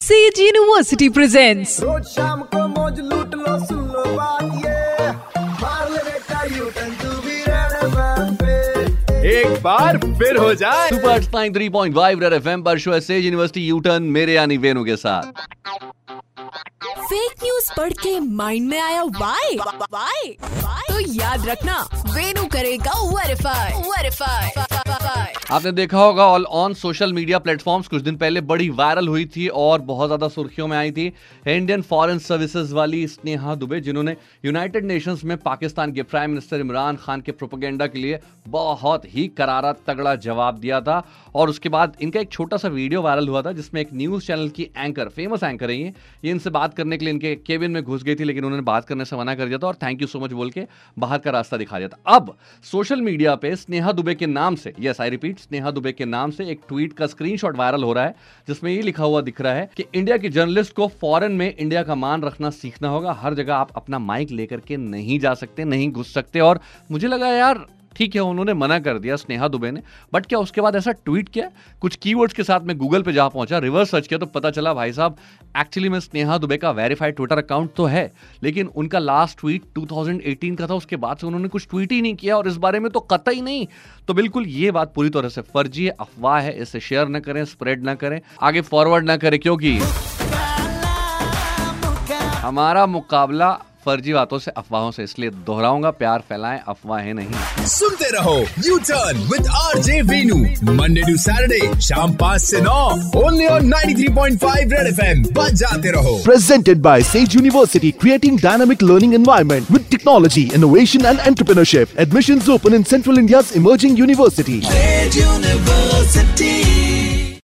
Says university presents रोज शाम को मौज लूट लो सुन लो बात ये। मार ले बेटा U turn to be red एक बार फिर हो जाए। Super nine three point five red F M पर show Sage university U turn मेरे यानी वेनु के साथ। फेक न्यूज़ पढ़ के माइंड में आया वाई वाई तो याद रखना वेनु करेगा वेरीफाई वेरीफाई आपने देखा होगा all on social media platforms कुछ दिन पहले बड़ी वायरल हुई थी और बहुत ज़्यादा सुर्खियों में आई थी। इंडियन फॉरेन सर्विसेज़ वाली स्नेहा दुबे, जिन्होंने यूनाइटेड नेशंस में पाकिस्तान के प्राइम मिनिस्टर इमरान खान के प्रोपोगेंडा के लिए बहुत ही करारा तगड़ा जवाब दिया था। और उसके बाद इनका एक छोटा सा वीडियो वायरल हुआ था, जिसमें एक न्यूज़ चैनल की एंकर फ़ेमस एंकर है। ये इनसे बात करने के लिए इनके केबिन में घुस गई थी, लेकिन उन्होंने बात करने से मना कर दिया था और थैंक यू सो मच बोल के बाहर का रास्ता दिखा दिया था। अब सोशल मीडिया पे स्नेहा दुबे के नाम से yes I repeat Sneha Dubey के नाम से एक ट्वीट का स्क्रीनशॉट वायरल हो रहा है, जिसमें ये लिखा हुआ दिख रहा है कि इंडिया की जर्नलिस्ट को फॉरेन में इंडिया का मान रखना सीखना होगा। हर जगह आप अपना माइक लेकर के नहीं जा सकते, नहीं घुस सकते और मुझे लगा यार ठीक है उन्होंने मना कर दिया स्नेहा दुबे ने। बट क्या उसके बाद ऐसा ट्वीट किया? कुछ कीवर्ड्स के साथ में गूगल पे जा पहुँचा रिवर्स सर्च किया तो पता चला भाई साहब एक्चुअली में स्नेहा दुबे का वेरीफाइड ट्विटर अकाउंट तो है लेकिन उनका लास्ट ट्वीट 2018 का था उसके बाद से उन्होंने कुछ ट्वीट ही नहीं किया और इस बारे में तो कतई नहीं। तो बिल्कुल ये बात पूरी तरह से फर्जी है अफवाह है इसे शेयर ना करें स्प्रेड ना करें आगे फॉरवर्ड ना करें क्योंकि हमारा मुकाबला फर्जी बातों से अफवाहों से इसलिए दोहराऊँगा प्यार फैलाएँ अफवाहें नहीं। सुनते रहो U turn with R J Venu Monday to Saturday शाम पाँच ऐसी नौ only on nine three point five red F M जाते रहो। Presented by Sage university creating dynamic learning environment with technology innovation and entrepreneurship admission open in central India emerging university